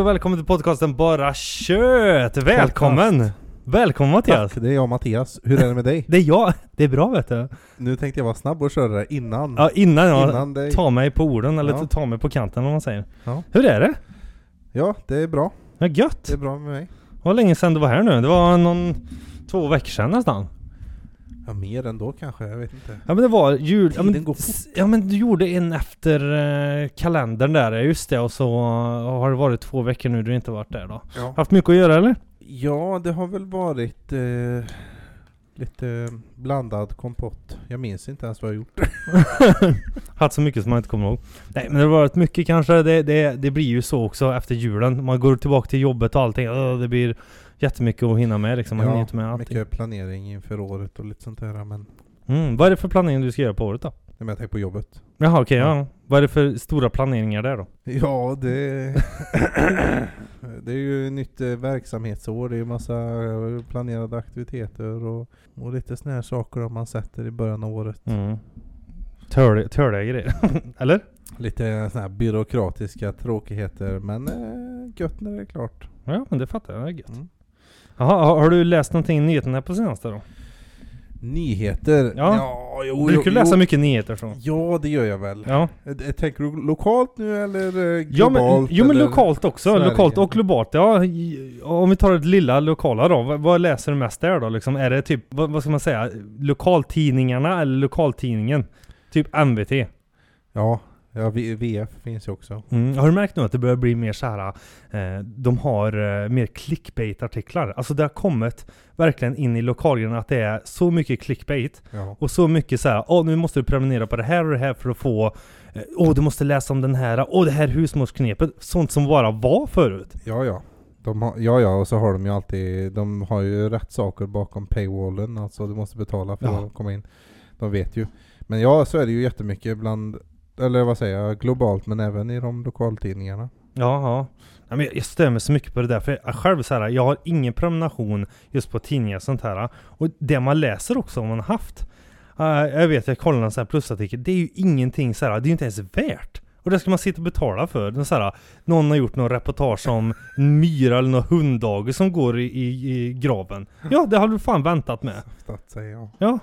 Hej och välkommen till podcasten Bara Kött! Välkommen! Välkommen Mattias! Tack, det är jag Mattias. Hur är det med dig? Det är jag! Det är bra vet du. Nu tänkte jag vara snabb och köra det innan. Ja, innan jag Innan det- tar mig på orden, eller Ja. tar mig på kanten om man säger. Ja. Hur är det? Ja, det är bra. Ja, gött! Det är bra med mig. Det var länge sedan du var här nu. Det var någon två veckor sedan nästan. Ja, mer ändå kanske. Jag vet inte. Ja men det var jul... Ja men, ja men du gjorde en efter eh, kalendern där, just det. Och så eh, har det varit två veckor nu du inte varit där då. Ja. Haft mycket att göra eller? ja, det har väl varit eh, lite blandad kompott. Jag minns inte ens vad jag gjort. Haft så mycket som man inte kommer ihåg. Nej men det har varit mycket kanske. Det, det, det blir ju så också efter julen. Man går tillbaka till jobbet och allting. Det blir jättemycket att hinna med liksom. Man hinner inte med allting. mycket planering inför året och lite sånt där. Men, Mm. Vad är det för planering du ska göra på året då? nej, men jag tänker på jobbet. Jaha okej, ja. Vad är det för stora planeringar där då? Ja, det... det är ju nytt eh, verksamhetsår. Det är ju massa eh, planerade aktiviteter och, och lite såna här saker om man sätter i början av året. Mm. Törliga grejer. eller? Lite såna här byråkratiska tråkigheter men eh, gött när det är klart. Ja men det fattar jag. Det är gött. Mm. Jaha, har, har du läst någonting i nyheterna på senaste då? Nyheter? Ja. jo, Brukar du jo, läsa jo. mycket nyheter så? Ja, det gör jag väl. Ja. Eh, eh, Tänker du lokalt nu eller eh, globalt? Ja men, jo men lokalt också, Sverige? lokalt och globalt. Ja, om vi tar det lilla lokala då, vad, vad läser du mest där då liksom? Är det typ, vad, vad ska man säga, lokaltidningarna eller lokaltidningen? Typ MVT. Ja, ja VF finns ju också. Mm. Har du märkt nu att det börjar bli mer så här, eh, de har eh, mer clickbait-artiklar? Alltså det har kommit verkligen in i lokalgrejen att det är så mycket clickbait Ja. och så mycket så här, åh nu måste du prenumerera på det här och det här för att få, eh, åh du måste läsa om den här, åh det här husmorsknepet. Sånt som bara var förut. Ja, ja. De har, ja, ja, och så har de ju alltid, de har ju rätt saker bakom paywallen, alltså du måste betala för Ja. att komma in. De vet ju. Men ja, så är det ju jättemycket bland, eller vad säger jag, globalt men även i de lokaltidningarna. Ja, ja. Men jag- jag stör mig så mycket på det där, för jag själv så här, jag har ingen prenumeration just på tidningar och sånt här. Och det man läser också, om man har haft. jag vet, jag kollade en sån här plusartikel, det är ju ingenting så här, det är ju inte ens värt. Och det ska man sitta och betala för. Så här, någon har gjort någon reportage om en myra eller någon hunddage som går i, i, i graven. Ja, det hade du fan väntat med. Att säga, ja. Ja,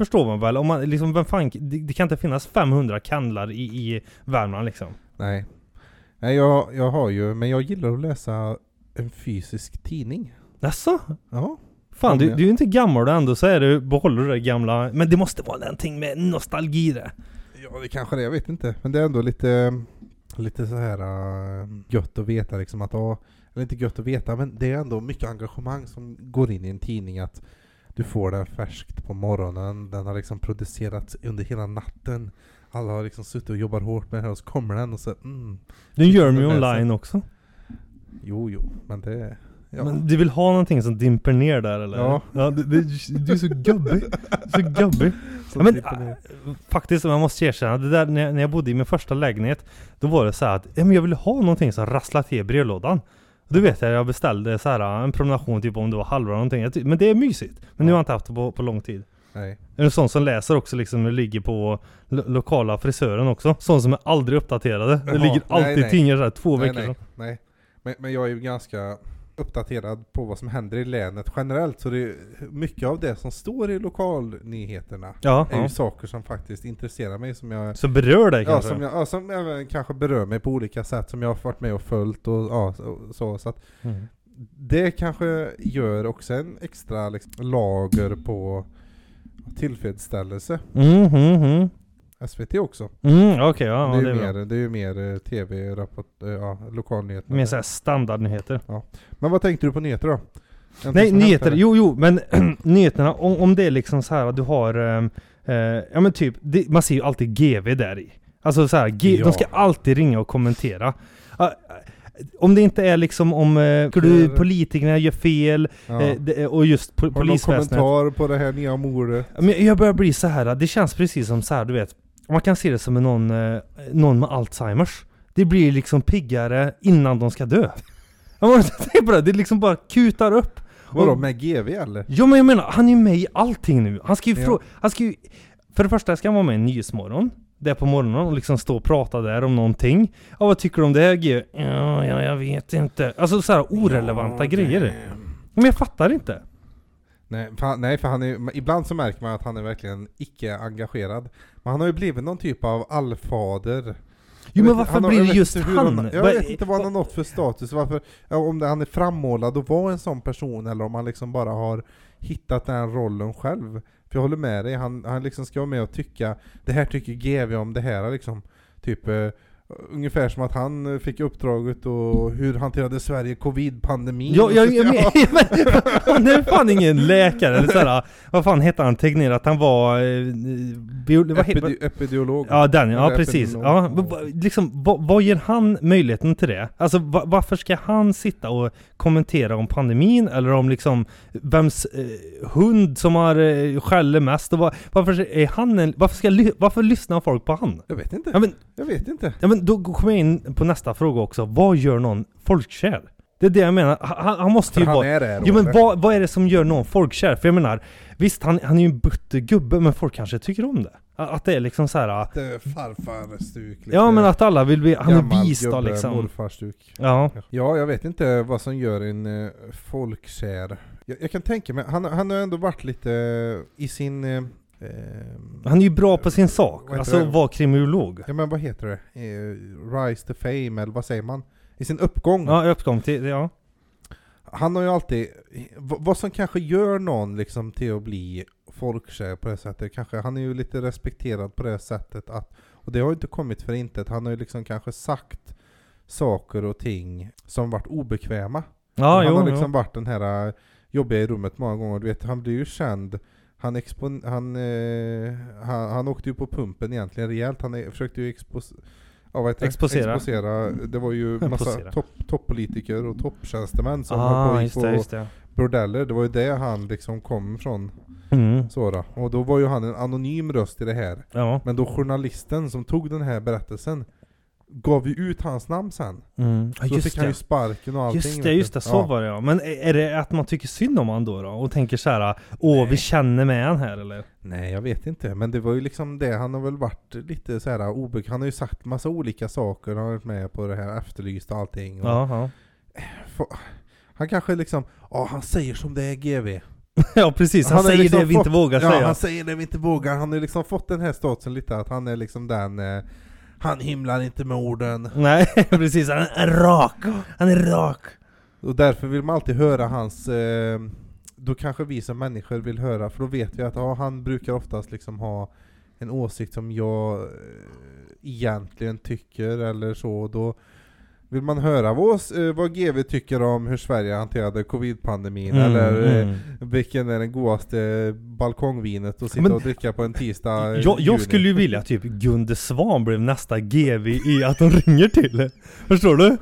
förstår man väl? Om man liksom, vem fan, det, det kan inte finnas 500 kandlar i, i Värmland liksom. Nej. Nej, jag, jag har ju, men jag gillar att läsa en fysisk tidning. Jaså? Ja. Fan, du, du är inte gammal och ändå så är du, behåller du det gamla. Men det måste vara någonting med nostalgi det. Ja, det kanske det jag vet inte. Men det är ändå lite, lite så här uh, gött att veta liksom att, ja, eller inte gött att veta, men det är ändå mycket engagemang som går in i en tidning att du får den färskt på morgonen, den har liksom producerats under hela natten. Alla har liksom suttit och jobbat hårt med det här och så kommer den och så mm, Du gör de ju online också. jo jo, men det, ja. Men du vill ha någonting som dimper ner där eller? Ja. ja du, du, du är så gubbig. Så gubbig. Ja, men, ner. Faktiskt, jag måste erkänna, det där när jag, när jag bodde i min första lägenhet Då var det så här att, ja, men jag ville ha någonting som rasslar till i brevlådan Du vet jag, jag beställde så här en prenumeration typ om det var halva någonting Men det är mysigt Men nu har jag inte haft det på, på lång tid Nej. Är det sån som läser också liksom, det ligger på lo lokala frisören också? Sån som är aldrig uppdaterade Det Jaha, ligger nej, alltid nej. tidningar såhär två nej, veckor nej, sedan nej. Men, men jag är ju ganska uppdaterad på vad som händer i länet generellt, så det är mycket av det som står i lokalnyheterna Ja, är ju ja. saker som faktiskt intresserar mig, som jag Så berör dig Ja, kanske? som, jag, ja, som även kanske berör mig på olika sätt, som jag har varit med och följt och ja, så, så, så att Mm. det kanske gör också en extra liksom, lager på tillfredsställelse. Mm, mm, mm. SVT också. Mm, okej, ja, det, ja, är det är mer, det är ju mer eh, tv-rapport, eh, ja, lokalnyheter. Mer såhär standardnyheter Men vad tänkte du på nyheter då? Nej, nyheter. Jo, jo, men nyheterna, om, om det är liksom så här att du har, ehm, eh, ja men typ, det, man ser ju alltid GV där i. Alltså så här, G, Ja. de ska alltid ringa och kommentera. Ah, om det inte är liksom om eh, politikerna gör fel, Ja. eh, det, och just po Har du någon polisväsendet. kommentar på det här nya mordet? Ja, Men jag börjar bli så här. det känns precis som så här, du vet. Man kan se det som någon, eh, någon med Alzheimers. Det blir liksom piggare innan de ska dö. Ja, men tänk på det, det liksom bara kutar upp. Vadå, med GV eller? Ja men jag menar, han är ju med i allting nu. Han ska ju Ja. han ska ju... För det första ska han vara med i Nyhetsmorgon. där på morgonen och liksom stå och prata där om någonting. Ja, vad tycker du om det här G? Ja, ja, jag vet inte. Alltså så här orelevanta Ja, grejer. Men jag fattar inte. Nej för, han, nej, för han är, ibland så märker man att han är verkligen icke engagerad. Men han har ju blivit någon typ av allfader. Jo men varför han blir det just hur han? Jag vet inte vad han har nått för status, varför, om det, han är frammålad och var en sån person eller om han liksom bara har hittat den rollen själv. För jag håller med dig, han, han liksom ska vara med och tycka, det här tycker GV om det här liksom. Typ eh, Ungefär som att han eh, fick uppdraget och hur hanterade Sverige covid-pandemin? Ja, jag, jag, men, han är fan ingen läkare eller såhär, vad fan hette han tecknare att han var... Eh, bio, vad heter, Epide- epidemiolog. Ja den ja, precis. Ja, liksom, vad, vad ger han möjligheten till det? Alltså va, varför ska han sitta och kommentera om pandemin eller om liksom vems eh, hund som har eh, skäller mest? Och va, varför är han en, varför, ska, varför lyssnar folk på han? Jag vet inte. Ja men, Jag vet inte. ja men då kommer jag in på nästa fråga också. Vad gör någon folkkär? Det är det jag menar. Han, han måste För ju han vara... är det. Jo men vad, vad är det som gör någon folkkär? För jag menar, visst han, han är ju en butter gubbe men folk kanske tycker om det. Att det är liksom så här. Lite farfar-stuk. lite Ja men att alla vill bli, han är vis då liksom. morfarstuk. Ja. Ja, jag vet inte vad som gör en uh, folkkär. Jag, jag kan tänka mig, han, han har ändå varit lite i sin... eh, ehm, Han är ju bra på sin sak. Alltså det? vara kriminolog. Ja men vad heter det? Eh, rise to fame, eller vad säger man? I sin uppgång. Ja, uppgång till, ja. Han har ju alltid, vad som kanske gör någon liksom till att bli folkkär på det sättet, kanske, han är ju lite respekterad på det sättet att, och det har ju inte kommit för intet, han har ju liksom kanske sagt saker och ting som varit obekväma. Ja, han jo, har jo. liksom varit den här äh, jobbiga i rummet många gånger, du vet, han blir ju känd han, expon, han, eh, han, han åkte ju på pumpen egentligen rejält, han är, försökte ju expos, ja? Exposera. exposera. Det var ju massa topp, toppolitiker och topptjänstemän som höll på Ah, och gick just på det, just det. bordeller, det var ju det han liksom kom ifrån. Mm. Sådär. Och då var ju han en anonym röst i det här. Ja. Men då journalisten som tog den här berättelsen gav ju ut hans namn sen. Mm. ja Så just fick han ju det. sparken och allting. Just det, just det. Så Ja. var det ja. Men är det att man tycker synd om han då, då? Och tänker så här, åh vi Nej. känner med han här eller? Nej jag vet inte, men det var ju liksom det, han har väl varit lite så här obek... Han har ju sagt massa olika saker, han har varit med på det här Efterlyst och allting. Och Han kanske liksom, ja han säger som det är GV. ja precis, han, Han säger liksom det vi fått- inte vågar Ja säga. han säger det vi inte vågar, han har ju liksom fått den här statusen lite att han är liksom den eh, Han himlar inte med orden. Nej, precis. Han är rak. Han är rak. Och därför vill man alltid höra hans eh, Då kanske vi som människor vill höra, för då vet vi att ja, han brukar oftast liksom ha en åsikt som jag eh, egentligen tycker eller så. Då vill man höra vad, oss- eh, vad GV tycker om hur Sverige hanterade covid-pandemin Mm, eller eh, mm. vilken är den godaste balkongvinet att sitta Men- och dricka på en tisdag Jag, jag skulle ju vilja att typ Gunde Svan blev nästa GV i att de ringer till. Förstår du?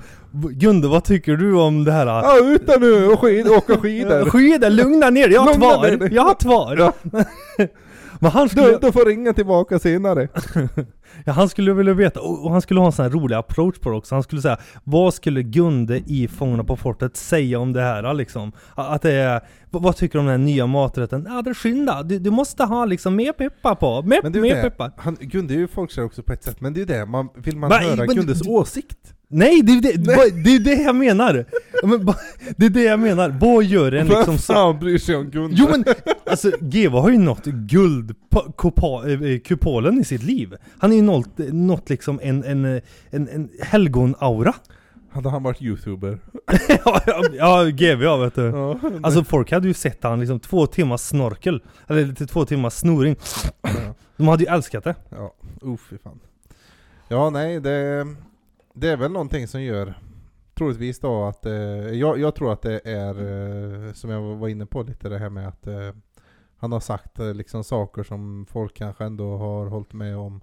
Gunde, vad tycker du om det här? Ja, ute nu och skid, åka skidor! Skidor, lugna ner dig, jag har tvar! Jag har tvar! Ja. Men han Du, skulle, du får ringa tillbaka senare. ja, han skulle vilja veta, och han skulle ha en sån här rolig approach på det också. Han skulle säga, vad skulle Gunde i Fångarna på fortet säga om det här liksom? Att det är, vad, tycker du om den här nya maträtten? Ja, det är skynda, du, du måste ha liksom mer peppar på, mer, Men det är mer det, peppar. han, Gunde är ju folkkär också på ett sätt, men det är ju det, man, vill man Nej, höra men- Gundes du- åsikt? Nej, det är det, vad- det, är det jag menar! Men, det är det jag menar, vad gör en liksom Vem fan bryr sig om Gunde? Jo men, alltså GW har ju nått guldkupolen i sitt liv. Han har ju nått, nått liksom en, en, en, en helgon-aura. Hade han varit youtuber? ja, ja, GW ja vet du. Ja, Alltså folk hade ju sett han liksom två timmars snorkel, eller lite två timmars snoring. ja. De hade ju älskat det. Ja, uff fy fan. Ja, nej, det, det är väl någonting som gör troligtvis då att, eh, jag, jag tror att det är, eh, som jag var inne på lite det här med att eh, han har sagt eh, liksom saker som folk kanske ändå har hållit med om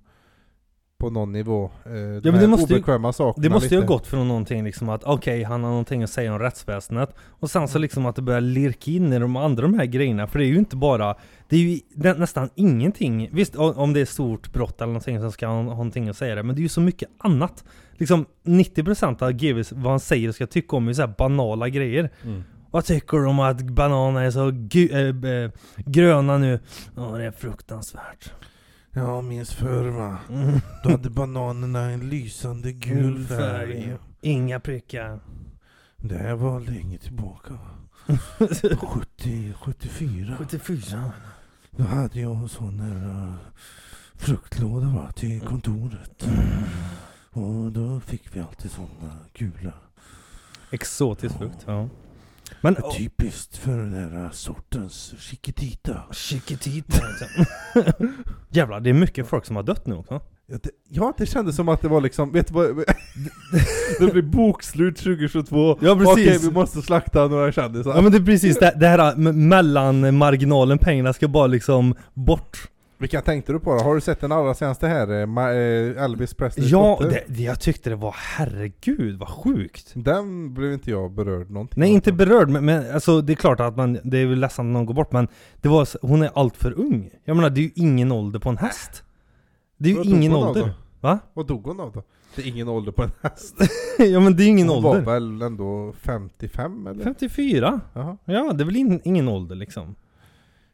på någon nivå. Eh, ja, men det måste ju- obekväma sakerna Det måste ju ha lite. gått från någonting liksom att okej, han har någonting att säga om rättsväsendet Och sen så liksom att det börjar lirka in i de andra de här grejerna För det är ju inte bara Det är ju nä- nästan ingenting Visst, om det är stort brott eller någonting så ska han ha någonting att säga det Men det är ju så mycket annat Liksom 90% av GVs, vad han säger och ska tycka om är ju så här banala grejer Mm. Vad tycker du om att bananer är så äh, äh, gröna nu? Ja, det är fruktansvärt Jag minns förr va. Mm. Då hade bananerna en lysande gul färg. Inga prickar. Det här var länge tillbaka. 70, 74. 74. Då hade jag en sån här uh, fruktlåda va, till kontoret. Och då fick vi alltid såna gula. Exotisk frukt. Ja. Men... Typiskt för den här sortens chiquitita. Chiquitita. Jävlar, det är mycket folk som har dött nu också. Ja det, ja, det kändes som att det var liksom, vet du vad? det blir bokslut 2022. Ja, precis. Okej, vi måste slakta några kändisar. Ja men det är precis det, det här m- mellan marginalen, pengarna ska bara liksom bort. Vilka tänkte du på då? Har du sett den allra senaste här? eh, eh, Elvis Presleys Ja, det, jag tyckte det var herregud vad sjukt. Den blev inte jag berörd någonting Nej inte berörd men, men alltså det är klart att man, det är väl ledsamt att någon går bort men det var, hon är allt för ung. Jag menar det är ju ingen ålder på en häst. Det är ju Vad ingen hon ålder. Va? Vad dog hon av då? Det är ingen ålder på en häst. ja men det är ingen hon ålder. var väl ändå 55 eller? 54? Jaha. Ja det är väl in, ingen ålder liksom.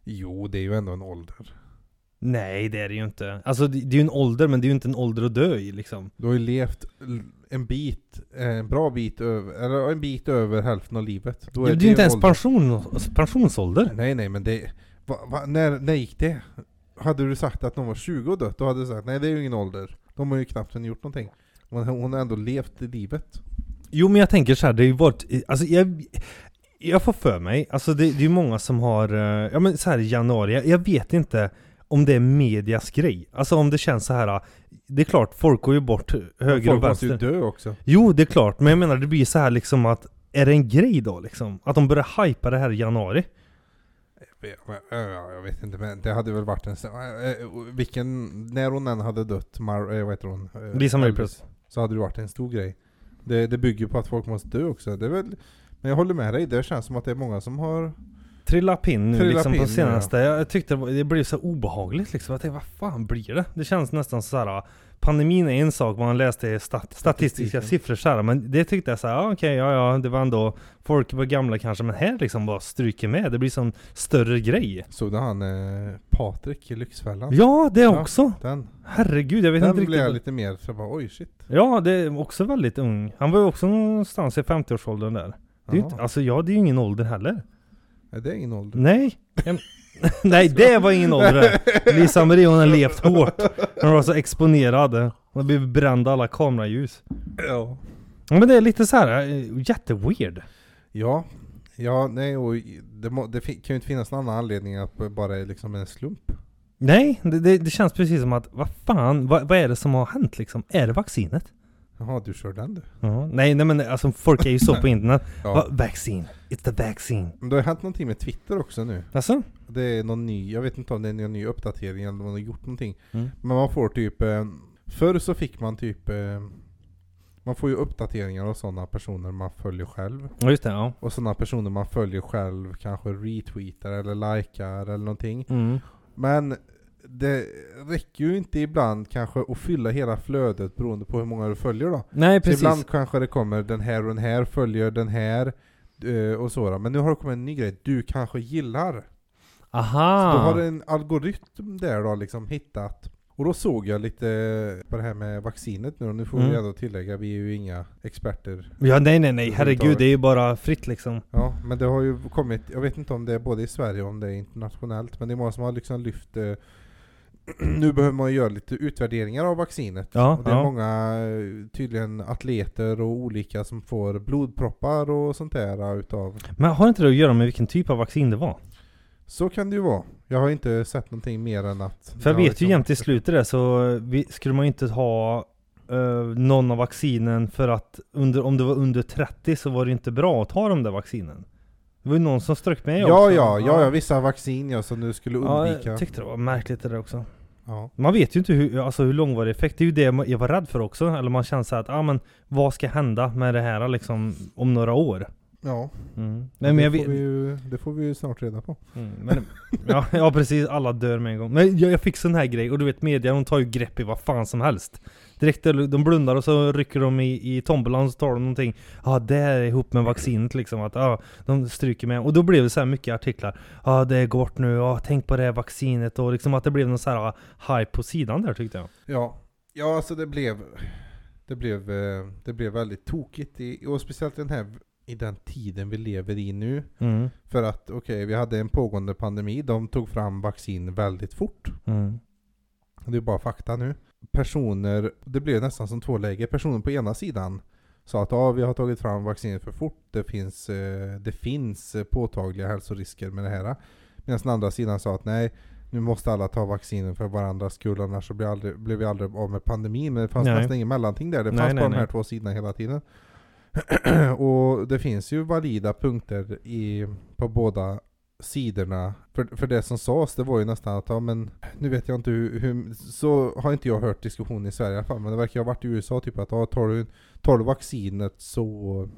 Jo, det är ju ändå en ålder. Nej det är det ju inte. Alltså det, det är ju en ålder men det är ju inte en ålder att dö i liksom. Du har ju levt en bit, eh, en bra bit över, eller en bit över hälften av livet. Då Det är ju inte ens ålder. pension, pensionsålder. Nej nej men det, va, va, när, när gick det? Hade du sagt att någon var 20 och dött, då hade du sagt nej det är ju ingen ålder. De har ju knappt än gjort någonting. Men hon har ändå levt livet. Jo men jag tänker så här, det har ju varit, alltså jag, jag får för mig, alltså det, det är ju många som har, eh, ja men så här i januari, jag, jag vet inte om det är medias grej. Alltså om det känns så här. det är klart folk går ju bort höger Folk och måste vänster. ju dö också. Jo det är klart, men jag menar det blir så här liksom att, är det en grej då liksom? Att de börjar hypa det här i januari? Ja, jag vet inte men det hade väl varit en... eh, eh, Vilken... När hon än hade dött, Mar, eh, vad heter hon? Lisa Marie Presley. Så hade det varit en stor grej. Det, det bygger på att folk måste dö också. Det är väl... Men jag håller med dig, det känns som att det är många som har... Trilla pinn nu Trilla liksom pinn, på senaste. Jag tyckte det, blev så obehagligt liksom. Jag tänkte, vad fan blir det? Det känns nästan så här. Pandemin är en sak, man läste stat, statistiska siffror så här, men det tyckte jag så här, ja, okej, ja ja, det var ändå Folk var gamla kanske, men här liksom bara stryker med, det blir som större grej Såg du han eh, Patrik i Lyxfällan? Ja, det Ja. också! Den, Herregud, jag vet den inte blev riktigt jag vad- lite mer så jag bara oj shit. Ja, det är också väldigt ung Han var ju också någonstans i 50-årsåldern där det är ju inte, Alltså ja, det är ju ingen ålder heller Nej, det är ingen ålder. Nej! Nej, det var ingen ålder det. Lisa Marie hon har levt hårt. Hon var så exponerad. Hon har blivit bränd alla kameraljus. Ja. Men det är lite så här eh, jätteweird. Ja, ja nej och det, må, det kan ju inte finnas någon annan anledning att bara liksom en slump. Nej, det, det, det känns precis som att vad fan, vad, vad är det som har hänt liksom? Är det vaccinet? Jaha, du kör den du? Ja, nej, nej men alltså folk är ju så på internet. Ja. Va, vaccine, it's the vaccine. Men det har hänt någonting med Twitter också nu. Alltså? Det är någon ny, jag vet inte om det är någon ny uppdatering eller om man har gjort någonting. Mm. Men man får typ, eh, förr så fick man typ, eh, man får ju uppdateringar av sådana personer man följer själv. Ja just det, ja. Och sådana personer man följer själv kanske retweetar eller likar eller någonting. Mm. Men det räcker ju inte ibland kanske att fylla hela flödet beroende på hur många du följer då. Nej Så precis. ibland kanske det kommer den här och den här följer den här och så då. Men nu har det kommit en ny grej, du kanske gillar. Aha! Så då har en algoritm där då liksom hittat. Och då såg jag lite på det här med vaccinet nu och nu får Mm. vi ändå tillägga, vi är ju inga experter. Ja nej nej nej, herregud det är ju bara fritt liksom. Ja, men det har ju kommit, jag vet inte om det är både i Sverige och om det är internationellt, men det är många som har liksom lyft eh, nu behöver man göra lite utvärderingar av vaccinet. Ja, och det är ja. många, eh, tydligen atleter och olika som får blodproppar och sånt där utav. Men har inte det att göra med vilken typ av vaccin det var? Så kan det ju vara. Jag har inte sett någonting mer än att... För jag vet ju jämt i slutet där så skulle man ju inte ha eh, någon av vaccinen för att under, om det var under 30 så var det inte bra att ta de där vaccinen. Det var ju någon som strök med Ja, också. ja, ja, ja, vissa vaccin ja, som du skulle Ja, undvika. jag tyckte det var märkligt det där också. Ja. Man vet ju inte hur, alltså hur långvarig effekt, det är ju det jag var rädd för också. Eller man känner så här att, ja ah, men vad ska hända med det här liksom om några år? ja. Mm. Nej, det, vet, får vi ju, det får vi ju snart reda på. Mm, men, ja, ja precis, alla dör med en gång. Men jag, jag fick sån här grej, och du vet media de tar ju grepp i vad fan som helst. Direkt de blundar och så rycker de i, i tombolan och så tar de någonting. Ja, ah, det är ihop med vaccinet liksom. Att ah, de stryker med. Och då blev det så här mycket artiklar. Ja, ah, det går bort nu. Ah, tänk på det här vaccinet. Och liksom att det blev någon så här hype på sidan där tyckte jag. Ja, ja alltså det blev... Det blev, eh, det blev väldigt tokigt. I, och speciellt den här i den tiden vi lever i nu. Mm. För att okej, okay, vi hade en pågående pandemi. De tog fram vaccin väldigt fort. Mm. Det är bara fakta nu. Personer, det blev nästan som två läger. Personer på ena sidan sa att ja, vi har tagit fram vaccinet för fort. Det finns, eh, det finns påtagliga hälsorisker med det här. Medan den andra sidan sa att nej, nu måste alla ta vaccinen för varandras skull annars så blir, aldrig, blir vi aldrig av med pandemin. Men det fanns nej. nästan ingen mellanting där. Det fanns nej, bara nej, de här två sidorna hela tiden. och det finns ju valida punkter i, på båda sidorna. För, för det som sades, det var ju nästan att, ja men, nu vet jag inte hur, hur så har inte jag hört diskussion i Sverige i alla fall, men det verkar ha varit i USA typ att, ja tar du, tar du vaccinet så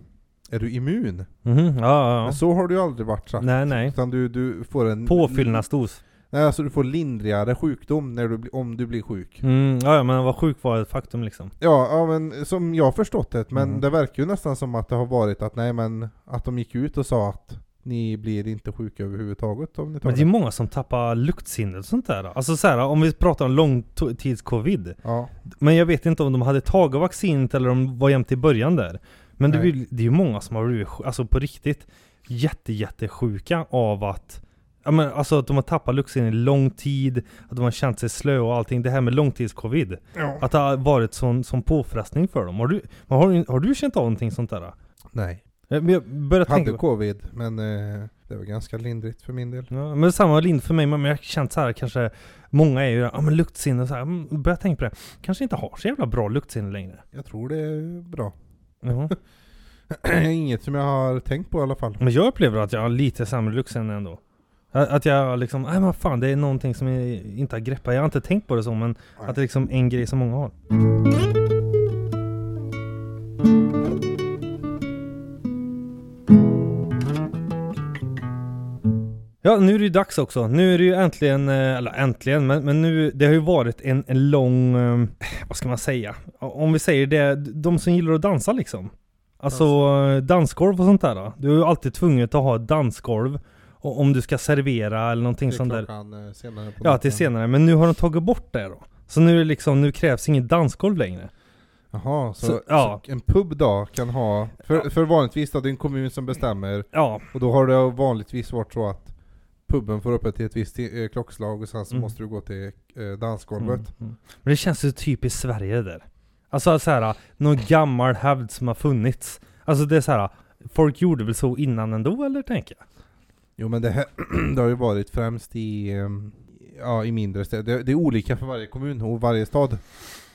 är du immun. Mm, ja, ja. Men så har det ju aldrig varit sagt. Nej, nej. Utan du, du får en... Påfyllnadsdos. Nej, alltså du får lindrigare sjukdom när du, om du blir sjuk. Mm, ja, men vad sjuk var ett faktum liksom. Ja, ja men som jag har förstått det, men mm. det verkar ju nästan som att det har varit att nej men att de gick ut och sa att ni blir inte sjuka överhuvudtaget om ni tar Men det är många som tappar luktsinnet och sånt där. Alltså så här, om vi pratar om långtids-covid. Ja. Men jag vet inte om de hade tagit vaccinet eller om de var jämt i början där. Men det är, det är ju många som har blivit, alltså på riktigt, jätte jättesjuka av att Ja men alltså att de har tappat luktsinnet i lång tid, att de har känt sig slö och allting. Det här med långtidscovid. Ja. Att det har varit sån, sån påfrestning för dem. Har du, har, har du känt av någonting sånt där? Nej. Men jag Hade tänka... covid, men eh, det var ganska lindrigt för min del. Ja, men samma lindrigt för mig, men jag har känt så här kanske Många är ju, ja men luktsinne så här, mm, börjar tänka på det. Kanske inte har så jävla bra luktsinne längre. Jag tror det är bra. Ja. Inget som jag har tänkt på i alla fall. Men jag upplever att jag har lite sämre luktsinne ändå. Att jag liksom, nej men fan det är någonting som jag inte har greppat. Jag har inte tänkt på det så men nej. att det är liksom en grej som många har. Ja, nu är det ju dags också. Nu är det ju äntligen, eh, eller äntligen, men, men nu, det har ju varit en, en lång, eh, vad ska man säga? Om vi säger det, de som gillar att dansa liksom. Alltså dansgolv och sånt där. Du är ju alltid tvungen att ha ett dansgolv och om du ska servera eller någonting sånt där. Eh, senare på Ja, till senare. Men nu har de tagit bort det då. Så nu är det liksom, nu krävs inget dansgolv längre. Jaha, så, så, ja. så en pub då kan ha, för, för vanligtvis då, det är en kommun som bestämmer. Ja. Och då har det vanligtvis varit så att puben får öppet till ett visst eh, klockslag och sen så mm. måste du gå till eh, dansgolvet. Mm, mm. Men det känns ju typiskt Sverige det där. Alltså såhär, någon gammal hävd som har funnits. Alltså det är såhär, folk gjorde väl så innan ändå eller tänker jag? Jo men det, här, det har ju varit främst i, ehm, ja, i mindre städer. Det, det är olika för varje kommun och varje stad.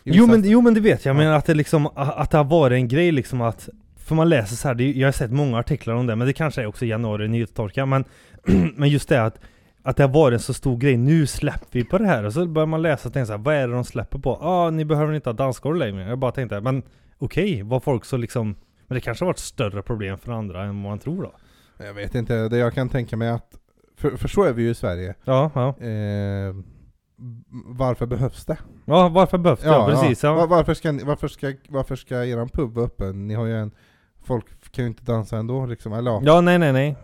Jo men, jo men det vet jag, ja. men att det liksom, att det har varit en grej liksom att för man läser så här, jag har sett många artiklar om det, men det kanske är också januari nyhetstorka, men, men just det att att det har varit en så stor grej, nu släpper vi på det här. Och så börjar man läsa och tänka så här, vad är det de släpper på? Ja, ah, ni behöver inte ha dansgolv längre. Jag bara tänkte, men okej, okay, var folk så liksom Men det kanske har varit större problem för andra än vad man tror då? Jag vet inte, det jag kan tänka mig att, för, för så är vi ju i Sverige. Ja, ja. Eh, varför behövs det? Ja, varför behövs det? Ja, precis. Ja. Var, varför, ska, varför, ska, varför ska eran pub vara öppen? Ni har ju en, folk kan ju inte dansa ändå liksom, eller ja. Ja, nej nej nej.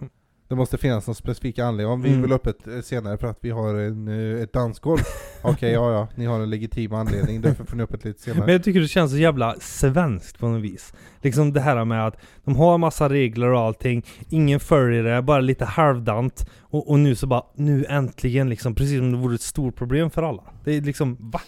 Det måste finnas någon specifik anledning. Om vi mm. vill öppet eh, senare för att vi har en, eh, ett dansgolv. Okej, okay, ja ja, ni har en legitim anledning, därför får ni öppet lite senare. Men jag tycker det känns så jävla svenskt på något vis. Liksom det här med att de har massa regler och allting, ingen följer det, bara lite halvdant. Och, och nu så bara, nu äntligen liksom, precis som det vore ett stort problem för alla. Det är liksom, va?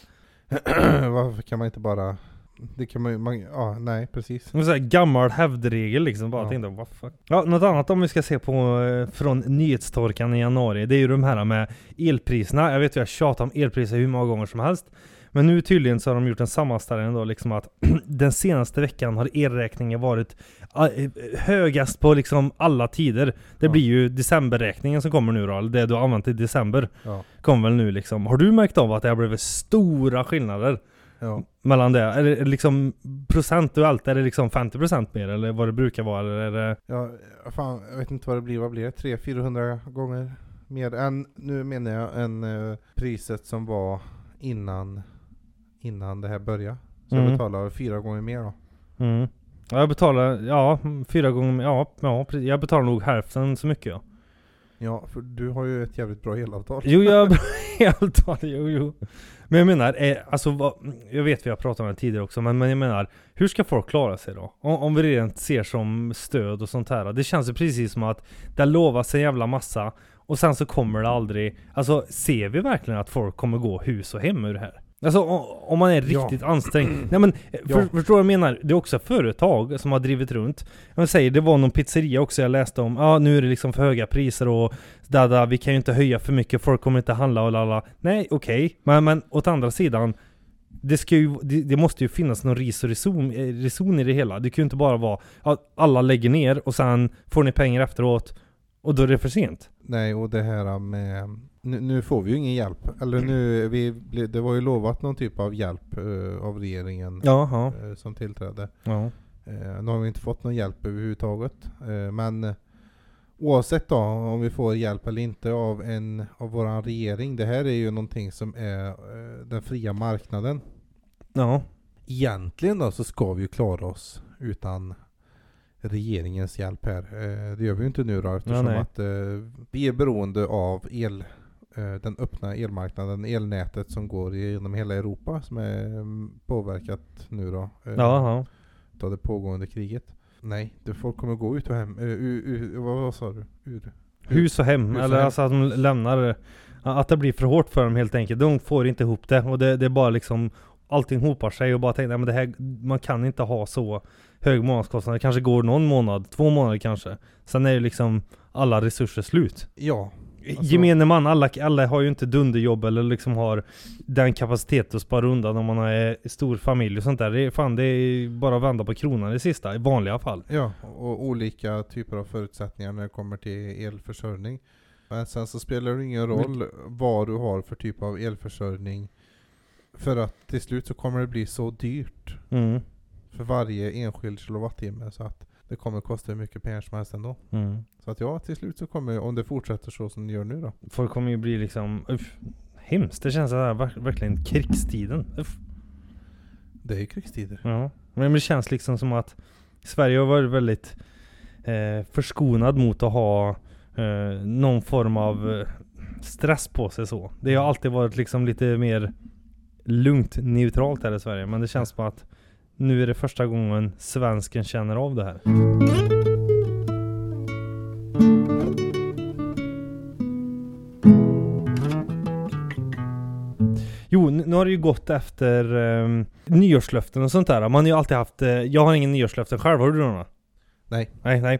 Varför kan man inte bara det kan man ju, man, ja nej precis. En sån här gammal hävdregel liksom, bara ja. tänkte vad fuck. Ja, något annat om vi ska se på eh, från nyhetstorkan i januari, det är ju de här med elpriserna. Jag vet att jag tjatat om elpriser hur många gånger som helst. Men nu tydligen så har de gjort en sammanställning då liksom att den senaste veckan har elräkningen varit eh, högast på liksom alla tider. Det ja. blir ju decemberräkningen som kommer nu då, eller det du har använt i december. Ja. Kommer väl nu liksom. Har du märkt av att det har blivit stora skillnader? Ja. Mellan det. Är det liksom procentuellt, är det liksom 50% mer eller vad det brukar vara? Eller är det... Ja, fan, jag vet inte vad det blir. Vad blir det? 300-400 gånger mer än, nu menar jag, än uh, priset som var innan, innan det här började. Så jag Mm. betalar fyra gånger mer då. Mm. Ja, jag betalar, ja, fyra gånger, ja, ja, jag betalar nog hälften så mycket ja. Ja, för du har ju ett jävligt bra elavtal. Jo, jag har bra elavtal, jo, jo. Men jag menar, eh, alltså vad, jag vet vi har pratat om det tidigare också, men, men jag menar, hur ska folk klara sig då? Om, om vi redan ser som stöd och sånt här. Det känns ju precis som att det lovas en jävla massa, och sen så kommer det aldrig, alltså ser vi verkligen att folk kommer gå hus och hem ur det här? Alltså om man är Ja. riktigt ansträngd. Nej men, för, Ja. förstår vad jag menar? Det är också företag som har drivit runt. Jag säger, det var någon pizzeria också jag läste om. Ja, nu är det liksom för höga priser och Dada, vi kan ju inte höja för mycket, folk kommer inte handla och lala. Nej, okej. Men, men åt andra sidan, det, ska ju, det, det måste ju finnas någon ris och reson, eh, reson i det hela. Det kan ju inte bara vara att alla lägger ner och sen får ni pengar efteråt och då är det för sent. Nej, och det här med... Nu, nu får vi ju ingen hjälp. Eller nu, vi, det var ju lovat någon typ av hjälp eh, av regeringen Jaha. eh, som tillträdde. Ja. Eh, nu har vi inte fått någon hjälp överhuvudtaget. Men oavsett då om vi får hjälp eller inte av, en, av våran regering. Det här är ju någonting som är den fria marknaden. Ja. Egentligen då så ska vi ju klara oss utan regeringens hjälp här. Det gör vi ju inte nu då eftersom nej. att vi är beroende av el, den öppna elmarknaden, elnätet som går genom hela Europa som är mm, påverkat nu då. eh, Jaha. av det pågående kriget. Nej, det folk kommer gå ut och hem, uh, ur, vad, vad sa du? Ur, Hus och hem, Hus och eller hem. alltså att de lämnar Att det blir för hårt för dem helt enkelt. De får inte ihop det och det, det är bara liksom Allting hopar sig och bara tänker men det här Man kan inte ha så hög månadskostnad. Det kanske går någon månad, två månader kanske. Sen är ju liksom alla resurser slut. Ja, Alltså- Gemene man, alla, alla har ju inte dunderjobb eller liksom har den kapacitet att spara undan om man är stor familj och sånt där. Det är, fan, det är bara att vända på kronan i sista, i vanliga fall. ja, och olika typer av förutsättningar när det kommer till elförsörjning. Men sen så spelar det ingen roll vad du har för typ av elförsörjning. För att till slut så kommer det bli så dyrt Mm. för varje enskild kilowattimme så att det kommer kosta hur mycket pengar som helst ändå. Mm. Så att ja, till slut så kommer, om det fortsätter så som det gör nu då. Folk kommer ju bli liksom, uff, hemskt. Det känns sådär, ver- verkligen krigstiden. Uff. Det är ju krigstider. Ja. Men det känns liksom som att Sverige har varit väldigt eh, förskonad mot att ha eh, någon form av eh, stress på sig så. Det har alltid varit liksom lite mer lugnt, neutralt här i Sverige. Men det känns som att nu är det första gången svensken känner av det här. Jo, nu har det ju gått efter um, nyårslöften och sånt där. Man har ju alltid haft, eh, jag har ingen nyårslöften själv, har du några? Nej. Nej, nej.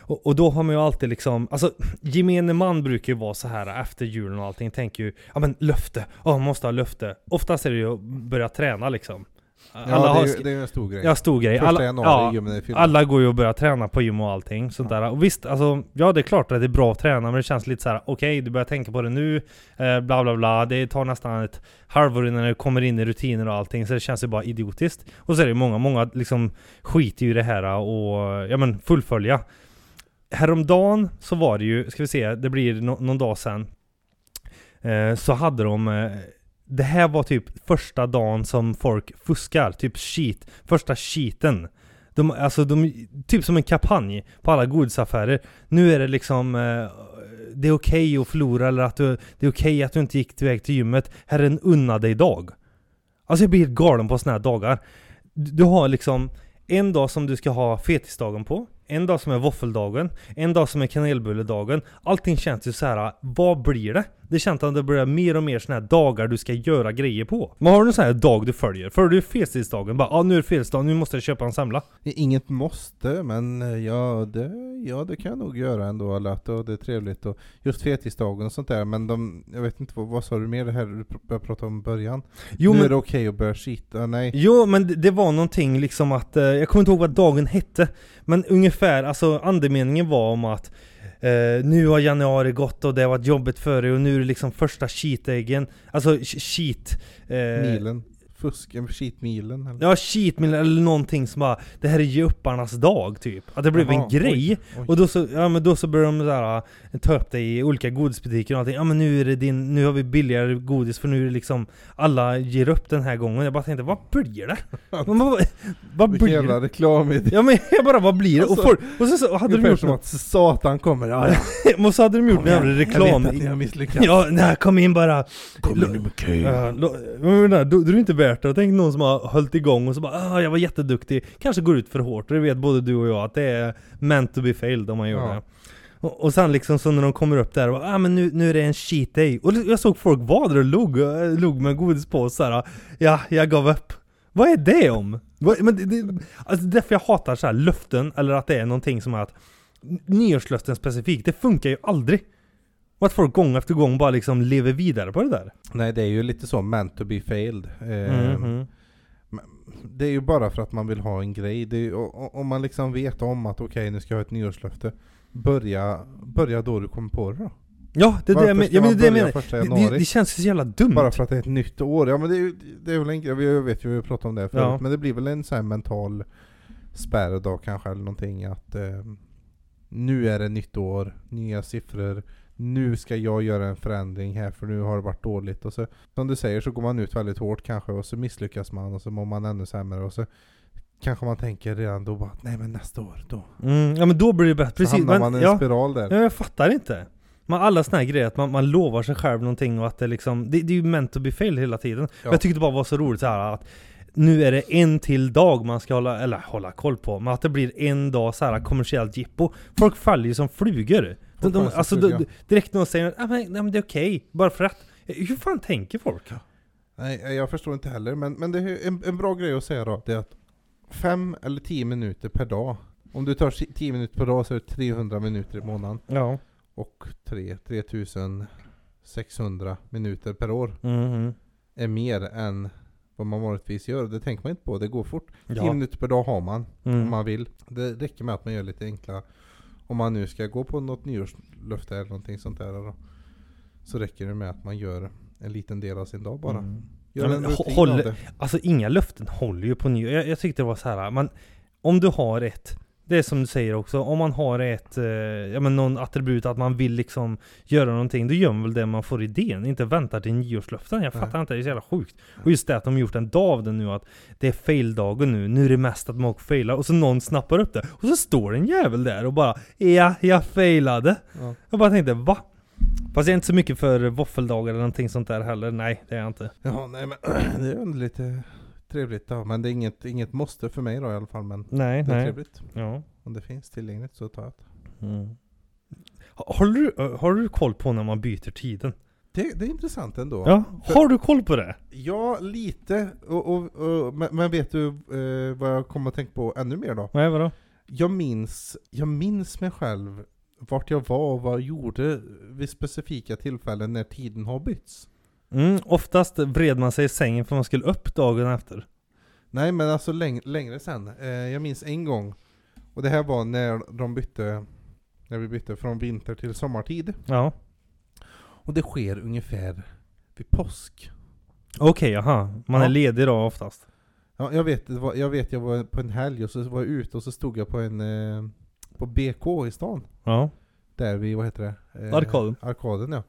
Och, och då har man ju alltid liksom, alltså gemene man brukar ju vara så här efter julen och allting, tänker ju ja men löfte, ja man måste ha löfte. Oftast är det ju att börja träna liksom. Ja, Alla det, har är, ju- det är en stor grej. Ja, stor grej. Första Alla, januari ja, alla går ju och börjar träna på gym och allting sånt där. Och visst, alltså, ja det är klart att det är bra att träna, men det känns lite så här: okej du börjar tänka på det nu, eh, bla bla bla, det tar nästan ett halvår innan det kommer in i rutiner och allting, så det känns ju bara idiotiskt. Och så är det många, många liksom skiter ju i det här och, ja men fullfölja. Häromdagen så var det ju, ska vi se, det blir nå- någon dag sen, eh, så hade de eh, det här var typ första dagen som folk fuskar, typ cheat, första cheaten. De, alltså de, typ som en kampanj på alla godisaffärer. Nu är det liksom, eh, det är okej att förlora eller att du, det är okej att du inte gick iväg till gymmet. Här är en unna dig dag. Alltså jag blir helt galen på såna här dagar. Du, du har liksom en dag som du ska ha fetisdagen på, en dag som är våffeldagen, en dag som är kanelbulledagen. Allting känns ju så här. vad blir det? Det känns att det börjar mer och mer såna här dagar du ska göra grejer på. Men har du en sån här dag du följer? Följer du fetisdagen? Bara, ja nu är det fetisdagen, nu måste jag köpa en semla. Inget måste, men eh, ja det, ja det kan jag nog göra ändå. Att ja, det är trevligt. Och just fetisdagen och sånt där. Men de, jag vet inte, vad, vad sa du mer det här du pr- började prata om i början? Jo nu men är det okej att börja skita, nej. Jo men det, det var någonting liksom att, eh, jag kommer inte ihåg vad dagen hette Men ungefär, alltså andemeningen var om att Uh, Nu har januari gått och det har varit jobbigt för dig och nu är det liksom första cheat-äggen Alltså cheat Uh, eh, Milen fusk, en cheatmilen eller? Ja, cheat meal eller någonting som bara Det här är gepparnas dag typ. Att det blev Jaha, en grej. oj, oj. Och då så, ja men då så började de såhär, ta upp det i olika godisbutiker och allting. Ja men nu är det din, nu har vi billigare godis för nu är det liksom Alla ger upp den här gången. Jag bara tänkte, vad blir det? Men vad, vad blir jävla det? reklam i det. Ja men jag bara, vad blir det? Alltså, och, folk, och så, så hade de gjort som att Satan kommer. Ja, ja. och så hade de gjort en jävla reklam. Jag vet att ni har misslyckats. Ja, nej kom in bara. Kom in med kö. Då är inte värt det. Tänk någon som har hållit igång och så bara ah, jag var jätteduktig. Kanske går ut för hårt. Det vet både du och jag att det är meant to be failed om man gör Ja. det. Och, och sen liksom så när de kommer upp där och bara, ah, men nu, nu är det en cheat day. Och jag såg folk vara där och log, eh, log med godis på så här. Ja, jag gav upp. Vad är det om? Men det, det, alltså därför jag hatar så här löften, eller att det är någonting som är att Nyårslöften specifikt, det funkar ju aldrig. Och att folk gång efter gång bara liksom lever vidare på det där. Nej det är ju lite så meant to be failed. Eh, Mhm. Det är ju bara för att man vill ha en grej. Ju- om man liksom vet om att okej nu ska jag ha ett nyårslöfte. Börja, börja då du kommer på det då. Ja, det är det jag, men, ja, men det, menar. Det, det, det känns så jävla dumt. Bara för att det är ett nytt år. Ja men det är det är väl en grej, jag vet ju, vi pratat om det förut. Ja. Men det blir väl en sån här mental spärr då kanske eller någonting att eh, nu är det nytt år, nya siffror. Nu ska jag göra en förändring här för nu har det varit dåligt. Och så, som du säger så går man ut väldigt hårt kanske och så misslyckas man och så mår man ännu sämre. Och så kanske man tänker redan då bara nej men nästa år då. Mm, ja men då blir det bättre. Så Precis. hamnar Men, man i en ja, spiral där. ja, jag fattar inte. Men alla såna här grejer, att man, man lovar sig själv någonting och att det liksom, det, det är ju meant to be fail hela tiden. Ja. Jag tyckte det bara var så roligt så här att nu är det en till dag man ska hålla, eller hålla koll på, men att det blir en dag så här kommersiellt jippo. Folk faller ju som flugor. De, de, alltså, de, direkt när de säger att ah, men, nej, men det är okej, bara för att. Hur fan tänker folk? Nej, jag förstår inte heller. Men, men det är en, en bra grej att säga då, det är att fem eller tio minuter per dag. Om du tar 10 minuter per dag så är det 300 minuter i månaden. Ja. Och 3, 3600 minuter per år Mhm. är mer än vad man vanligtvis gör. Det tänker man inte på, det går fort. 10 Ja. minuter per dag har man, om Mm. man vill. Det räcker med att man gör lite enkla, om man nu ska gå på något nyårslöfte eller någonting sånt där då. Så räcker det med att man gör en liten del av sin dag bara. Mm. Gör Ja, en håll- av det. Alltså inga löften håller ju på nyår. Jag, jag tyckte det var så här, man, om du har ett det är som du säger också, om man har ett, eh, ja men någon attribut att man vill liksom göra någonting, då gör man väl det man får idén, inte väntar till nyårslöften. Jag Nej. fattar inte, det är så jävla sjukt. Och just det att de gjort en dag av det nu, att det är fail-dagen nu, nu är det mest att man failar, och så någon snappar upp det, och så står en jävel där och bara Ja, jag failade! Ja. Jag bara tänkte, va? Fast jag är inte så mycket för våffeldagar eller någonting sånt där heller, nej det är jag inte. Ja, nej men det är lite trevligt då. Men det är inget, inget måste för mig då i alla fall. Men Nej, det är nej. trevligt. Ja. Om det finns tillgängligt så tar jag det. Mm. Ha- Har du, har du koll på när man byter tiden? Det, det är intressant ändå. Ja, För- har du koll på det? Ja, lite. Och, och, och, men, men vet du eh, vad jag kommer att tänka på ännu mer då? Nej, vadå? Jag minns, jag minns mig själv vart jag var och vad jag gjorde vid specifika tillfällen när tiden har bytts. Mm, oftast vred man sig i sängen för man skulle upp dagen efter. Nej men alltså läng längre sen. Eh, jag minns en gång. Och det här var när de bytte, när vi bytte från vinter till sommartid. Ja. Och det sker ungefär vid påsk. Okej, jaha. Man Ja. är ledig då oftast. Ja, jag vet, var, jag vet jag var på en helg och så var jag ute och så stod jag på en eh, på BK i stan. Ja. Där vi, vad heter det? Eh, Arkaden. Arkaden ja.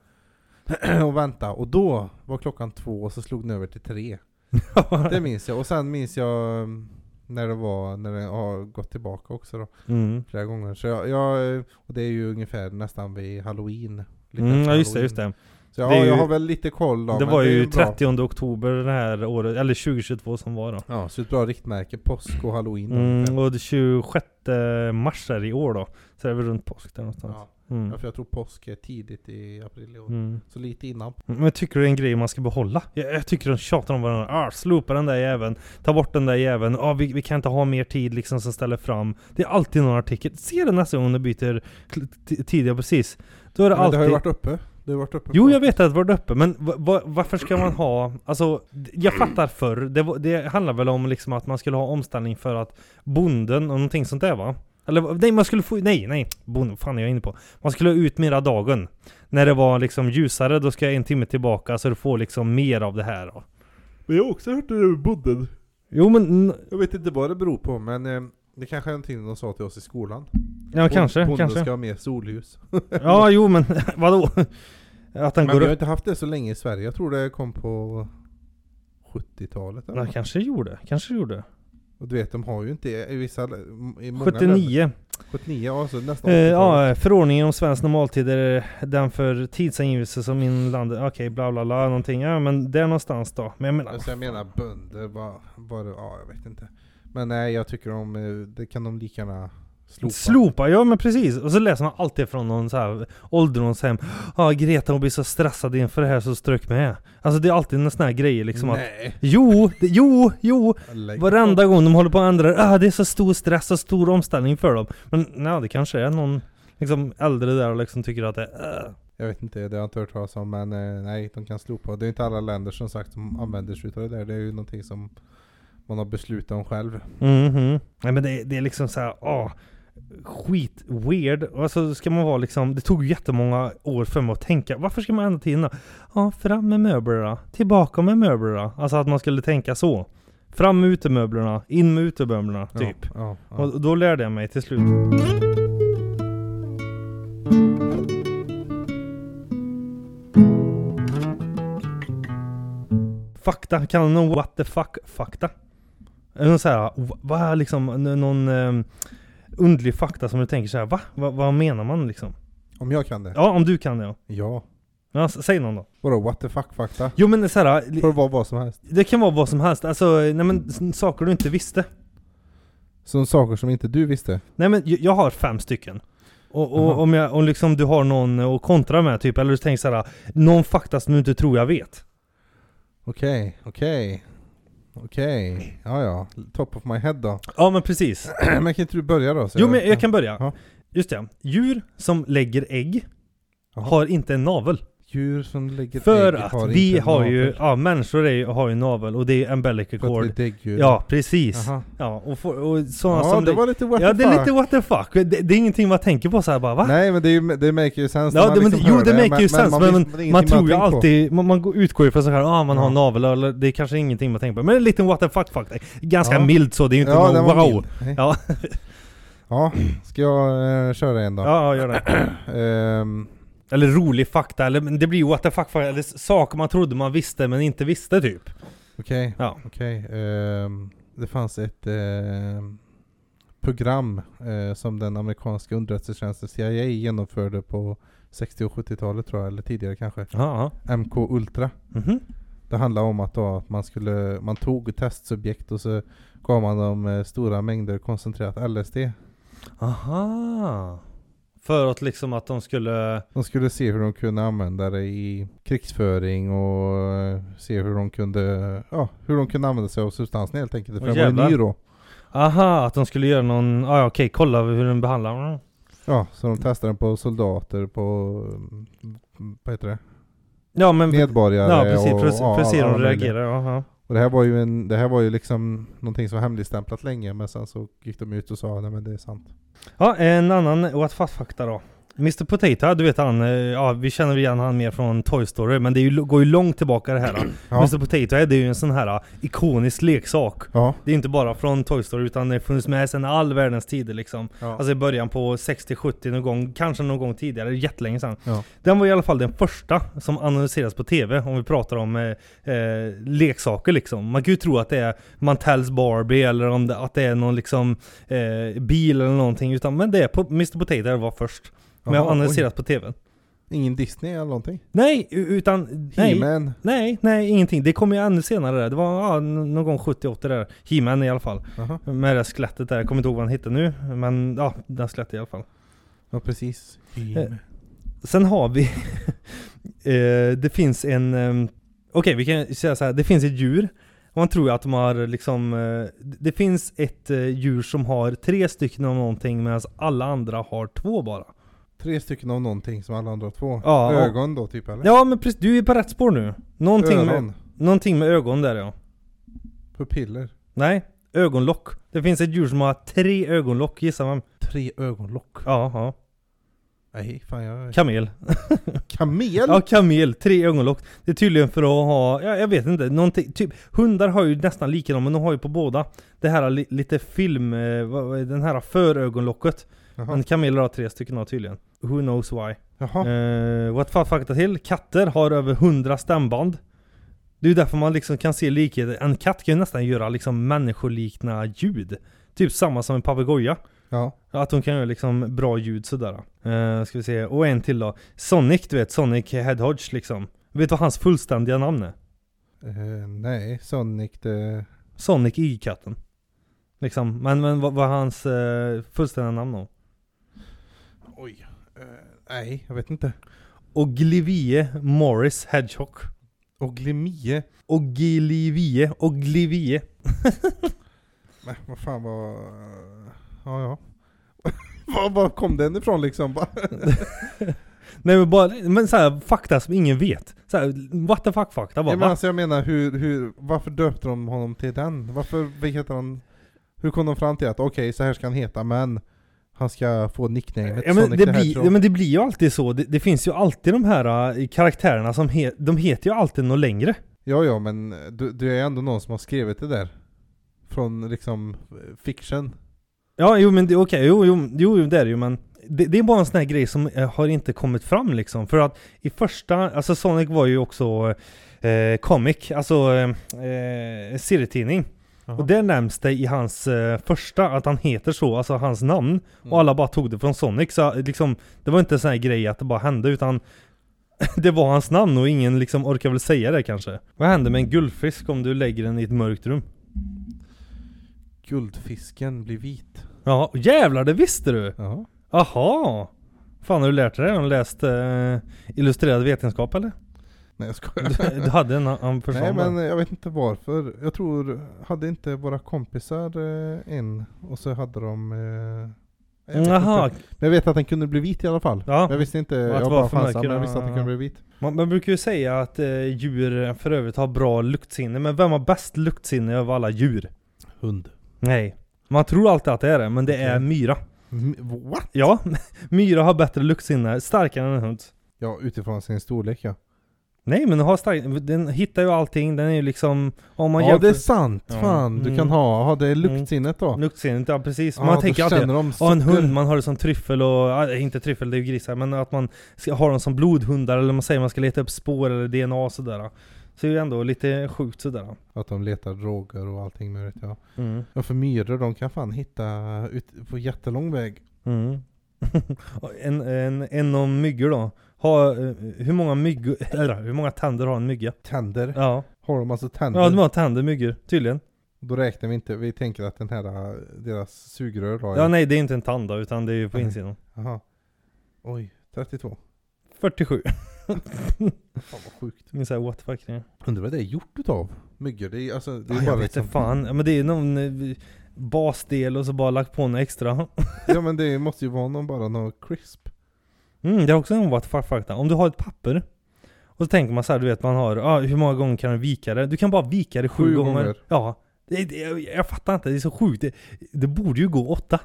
och vänta. Och då var klockan två och så slog den över till tre. Det minns jag. Och sen minns jag mm, när det var, när det har gått tillbaka också då. mm. Flera gånger. Så jag, jag, och det är ju ungefär nästan vid halloween. Lite Mm, ja just det, just det. Så ja, Det är ju- jag har väl lite koll då. det var är ju en bra- 30 oktober det här året, eller 2022 som var då. Ja, så ett bra riktmärke. Påsk och halloween. Mm, och det 26 mars är det i år då. Så är det väl runt påsk där någonstans. ja. Mm. ja, för jag tror påsk är tidigt i april i år. Mm. Så lite innan. Men tycker du det är en grej man ska behålla? Jag, jag tycker de tjatar om varandra. Ah, slopa den där jäveln. Ta bort den där jäveln. Ah, vi, vi kan inte ha mer tid liksom som ställer fram. Det är alltid någon artikel. Se det nästa gång du byter tid, ja precis. Då är det Men det alltid... har ju varit uppe. Det har varit uppe. Jo jag vet att det var uppe, men va, va, varför ska man ha... Alltså, jag fattar förr. Det, det handlar väl om liksom att man skulle ha omställning för att bonden och någonting sånt där va? Eller nej, man skulle få... Nej, nej. Vad fan är jag inne på? Man skulle ha ut mera dagen. När det var liksom ljusare, då ska jag en timme tillbaka så du får liksom mer av det här då. Men jag har också hört det där med bonden. Jo men, Jag vet inte vad det beror på men eh, det kanske är någonting de sa till oss i skolan. ja kanske, Bonden kanske. ska ha mer solljus. Ja jo men vadå? Att den Men går vi har upp? inte haft det så länge i Sverige. Jag tror det kom på 70-talet eller Ja kanske gjorde, kanske gjorde. Och du vet de har ju inte i vissa... I många 79. Länder, 79, ja så nästan Eh, 80-talet. ja, förordningen om svensk normaltid är den för tidsangivelse som inom landet, okej bla bla bla någonting. Ja men där någonstans då. Men jag menar, Alltså jag menar bönder, bara, bara, ja jag vet inte. Men nej jag tycker de, eh, det kan de lika gärna slopa. Slopa, ja men precis. Och så läser man alltid från någon så här ålderdomshem. Ja, Greta hon blir så stressad inför det här så strök med. Alltså det är alltid en sån här grejer liksom att Nej. Jo, det, jo, jo! Varenda gång de håller på att ändra ah, det är så stor stress och stor omställning för dem. Men nej, det kanske är någon liksom äldre där och liksom tycker att det är... Jag vet inte, det har jag inte hört talas om men eh, nej de kan slopa. Det är inte alla länder som sagt som använder sig utav det där. Det är ju någonting som man har beslutat om själv. Mhm. Nej men det, det är liksom så här, ah, skit weird. Och så ska man vara liksom, det tog jättemånga år för mig att tänka, varför ska man ändra tiden då? Ja, fram med möblerna, tillbaka med möblerna. Alltså att man skulle tänka så. Fram med utemöblerna, in med utemöblerna, typ. Ja, ja, ja. Och då lärde jag mig till slut. Fakta, kan någon what the fuck fakta? Eller någon så här, w- vad är liksom, någon um, underlig fakta som du tänker så här, va? va? Vad menar man liksom? Om jag kan det? Ja, om du kan det ja. Ja. s- säg någon då. Vadå what the fuck fakta? Jo men så här, Får det vara vad som helst? det kan vara vad som helst, alltså, nej men saker du inte visste. Som saker som inte du visste? Nej men jag har fem stycken. Och, och om, jag, om liksom du har någon att kontra med typ, eller du tänker såhär, någon fakta som du inte tror jag vet. Okej, okej. Okej, ja ja. Top of my head då. Ja men precis. men kan inte du börja då? Jo men jag kan börja. Ja. Just det. Djur som lägger ägg Jaha. har inte en navel. Djur som lägger För ägg att har vi har ju, navel. ja människor är, ju- har ju navel och det är umbilical cord. Ja precis. Jaha. Ja och, for, och sådana Ja, som det var lite what Ja the det är fuck. lite what the fuck. Det, det är ingenting man tänker på såhär bara va? Nej men det, är ju, det make ju sense Ja, det, men, liksom jo det maker men- ju sens, men, man, man, man tror ju har alltid, man, man går- utgår ju från så här, ah, man har Ja. navel, eller det är kanske ingenting man tänker på. Men en liten what the fuck fuck. Ganska Ja. mild så, det är ju inte Ja, någon wow. Ja. Ja, ska jag eh, köra en då? ja, ja, gör det. Ehm, Eller rolig fakta, eller men det blir ju what the fuck, eller saker man trodde man visste men inte visste typ. Okej, Ja. okej. Ehm, det fanns ett ehm, program eh, som den amerikanska underrättelsetjänsten CIA genomförde på 60 och 70-talet tror jag, eller tidigare kanske. Ja, ja. MK Ultra. Mhm. Det handlar om att, då, att man skulle, man tog testsubjekt och så gav man dem eh, stora mängder koncentrerat LSD. Aha. För att liksom att de skulle... De skulle se hur de kunde använda det i krigsföring och eh, se hur de kunde, ja, hur de kunde använda sig av substansen helt enkelt. För den var ju ny då. Aha, att de skulle göra någon... Ah, ja okej, kolla hur den behandlar. Ja, så de testade den på soldater, på, mm, vad heter det? Ja men... Medborgare Ja precis, och, för, ja, att se hur de reagerar. Aha. Och det här var ju en, det här var ju liksom någonting som var hemligstämplat länge men sen så gick de ut och sa nej men det är sant. Ja, en annan what fuck fakta då. Mr Potato, du vet han, eh, ja vi känner igen han mer från Toy Story, men det ju, går ju långt tillbaka det här. Ja. Mr Potato Head är ju en sån här eh, ikonisk leksak. Ja. Det är inte bara från Toy Story utan det har funnits med sedan all världens tider liksom. Ja. Alltså i början på 60-70 någon gång, kanske någon gång tidigare, jättelänge sedan. Ja. Den var i alla fall den första som annonserades på TV, om vi pratar om eh, eh, leksaker liksom. Man kan ju tro att det är Mantels Barbie eller om det, att det är någon liksom eh, bil eller någonting, utan men det är Mr Potato var först. Men Jaha, annonserat på TV. oj. Ingen Disney eller någonting? Nej, utan... Nej, nej, nej, ingenting. Det kom ju ännu senare där. Det var ja, någon gång 78 där. He-Man i alla fall. Jaha. Med det skelettet där. Jag kommer inte ihåg vad han hette nu. Men ja, det skelettet i alla fall. Ja precis. Eh, Sen har vi... eh, det finns en... ehm, Okej, vi kan säga så här. Det finns ett djur. Man tror att de har liksom... eh, det finns ett eh, djur som har tre stycken av någonting medan alla andra har två bara. Tre stycken av någonting som alla andra två. Ja. Ögon då typ eller? Ja men precis, du är på rätt spår nu. Någonting med, någonting med ögon där ja. Pupiller. Nej, ögonlock. Det finns ett djur som har tre ögonlock, gissa vem? Tre ögonlock. Ja, ja. Nej, fan jag... Kamel. Kamel? Ja, kamel. Tre ögonlock. Det är tydligen för att ha, ja, jag vet inte, någonting, typ Hundar har ju nästan likadant, men de har ju på båda Det här li, lite film, eh, den här förögonlocket Jaha. Men kameler har tre stycken av tydligen Who knows why Jaha. eh, What fuck fakta till? Katter har över 100 stämband Det är ju därför man liksom kan se likheter En katt kan ju nästan göra liksom människolikna ljud Typ samma som en papegoja Ja. att de kan göra liksom bra ljud sådär. Uh, ska vi se, och en till då. Sonic, du vet, Sonic Hedgehog liksom. Vet du vad hans fullständiga namn är? Eh, nej, Sonic det... Sonic Y-katten. Liksom, men, men vad vad hans uh, fullständiga namn då? Oj. Nej, jag vet inte. Oglivie Morris Hedgehog. Oglimie? Ogilivie, Oglivie. Nej, vad fan var... Ja, ja. var, var kom den ifrån liksom? Nej men bara, men såhär fakta som ingen vet. Såhär, what the fuck fakta bara. Ja, men va? alltså jag menar, hur, hur, varför döpte de honom till den? Varför vad heter han? Hur kom de fram till att okej, så här ska han heta, men han ska få nicknamet Ja men, Sonic det the blir, ja men det blir ju alltid så. Det, det finns ju alltid de här äh, karaktärerna som he, de heter ju alltid något längre. Ja, ja, men du, du är ändå någon som har skrivit det där. Från liksom fiction. Ja, jo men det, okej, jo, jo, jo det är det ju men det, det är bara en sån här grej som eh, har inte kommit fram liksom. För att i första, alltså Sonic var ju också eh, comic, alltså eh, serietidning. Jaha. Och där nämns det i hans eh, första att han heter så, alltså hans namn. Mm. Och alla bara tog det från Sonic. Så liksom, det var inte en sån här grej att det bara hände utan det var hans namn och ingen liksom orkar väl säga det kanske. Vad händer med en guldfisk om du lägger den i ett mörkt rum? Guldfisken blir vit. Ja, jävlar det visste du! Ja. Aha! Fan har du lärt dig det? Har du läst eh, illustrerad vetenskap eller? Nej jag skojar. Du, du hade en annan person Nej men jag vet inte varför. Jag tror, hade inte våra kompisar eh, en och så hade de... Eh, jag vet Jaha. Men jag vet att den kunde bli vit i alla fall. Ja. Jag visste inte, att jag bara chansade men jag visste att den kunde bli vit. man, man brukar ju säga att eh, djur för övrigt har bra luktsinne, men vem har bäst luktsinne av alla djur? Hund. Nej. Man tror alltid att det är det, men det är Okej. myra. M- what? Ja, myra har bättre luktsinne, starkare än en hund. Ja utifrån sin storlek ja. Nej men den har stark, den hittar ju allting, den är ju liksom... Om man ja jämför det är sant, fan. Du Mm. kan ha, ha det luktsinnet då. luktsinnet, ja precis. Ja, Man tänker alltid de Ja en hund, man har det som tryffel och, inte tryffel, det är ju grisar, men att man ska ha dem som blodhundar eller man säger man ska leta upp spår eller DNA och sådär. Så det är ju ändå lite sjukt sådär. Att de letar droger och allting möjligt ja. Mm. Ja för myror de kan fan hitta ut på jättelång väg. Mm. En, en, en om myggor då. Ha, eh, hur många myggor, eller hur många tänder har en mygga? Tänder. Ja, Har de alltså tänder? ja de har tänder myggor, tydligen. Då räknar vi inte, vi tänker att den här, deras sugrör är- Ja nej det är inte en tand då, utan det är ju på insidan. Jaha. Oj, 32. 47. Fan vad sjukt. Det är så här, what the fuck det. Undrar vad det är gjort utav myggor? Det är alltså, det är Ja, bara jag vet liksom, fan, ja, men det är någon eh, basdel och så bara lagt på något extra. Ja men det måste ju vara någon, bara någon crisp. Mm, det är också en what the fuck fakta. Om du har ett papper och så tänker man så här, du vet man har, ah, hur många gånger kan du vika det? Du kan bara vika det sju, Sju gånger. gånger. Ja. Det, det, jag, jag fattar inte, det är så sjukt. Det, det borde ju gå åtta.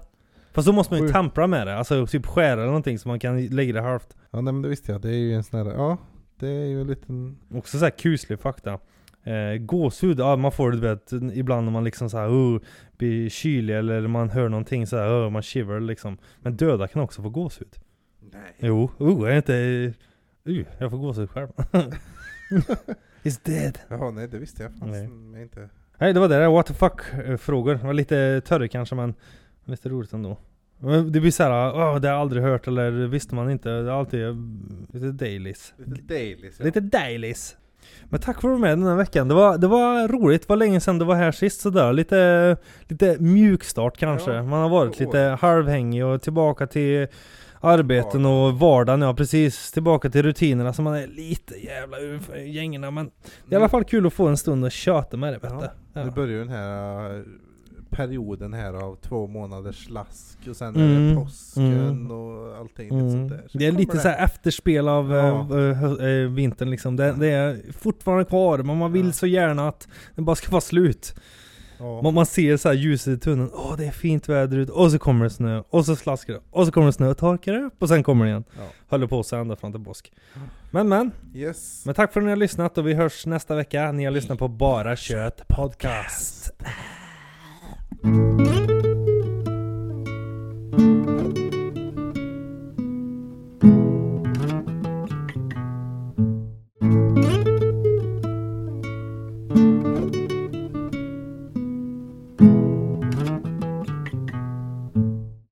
Fast då måste man ju Sju. tempra med det, alltså typ skära eller någonting så man kan lägga det halvt. Ja nej men det visste jag, det är ju en sån här, ja det är ju en liten Också så här kuslig fakta. Eh, gåshud, ja man får det du vet ibland när man liksom så här, oh, blir kylig eller man hör någonting så här, oh, man shiver liksom. Men döda kan också få gåshud. Nej. Jo, oh, jag är inte... Uh, jag får gåshud själv. It's dead. Jaha nej det visste jag Nej. faktiskt inte. Nej det var det, där, what the fuck eh, frågor. Det var lite törre kanske men lite roligt ändå. Det blir såhär, åh det har jag aldrig hört eller visste man inte. Det är alltid eh, lite dailies. Lite dailies ja. Lite dailies. Men tack för att du var med den här veckan. Det var, det var roligt, det var länge sedan du var här sist sådär. Lite, lite mjukstart kanske. Ja, Man har varit lite halvhängig och tillbaka till arbeten och vardagen. Ja precis, tillbaka till rutinerna så man är lite jävla ur för gängerna. Men det är i alla fall kul att få en stund och köta med det vet Ja. Ja. Nu börjar ju den här äh, perioden här av två månaders slask och sen är Mm, det påsken mm. och allting Mm. sånt där. Så Det är lite så här efterspel av Ja. eh, eh, eh, vintern liksom. Det, det är fortfarande kvar, men man vill Ja. så gärna att det bara ska vara slut. Ja. Man, man ser så här ljuset i tunneln, åh det är fint väder ute, och så kommer det snö, och så slaskar det, och så kommer det snö och torkar det upp, och sen kommer det igen. Ja. Håller på så ända fram till påsk. Men men, Yes. men tack för att ni har lyssnat och vi hörs nästa vecka. Ni har lyssnat på Bara Kött Podcast.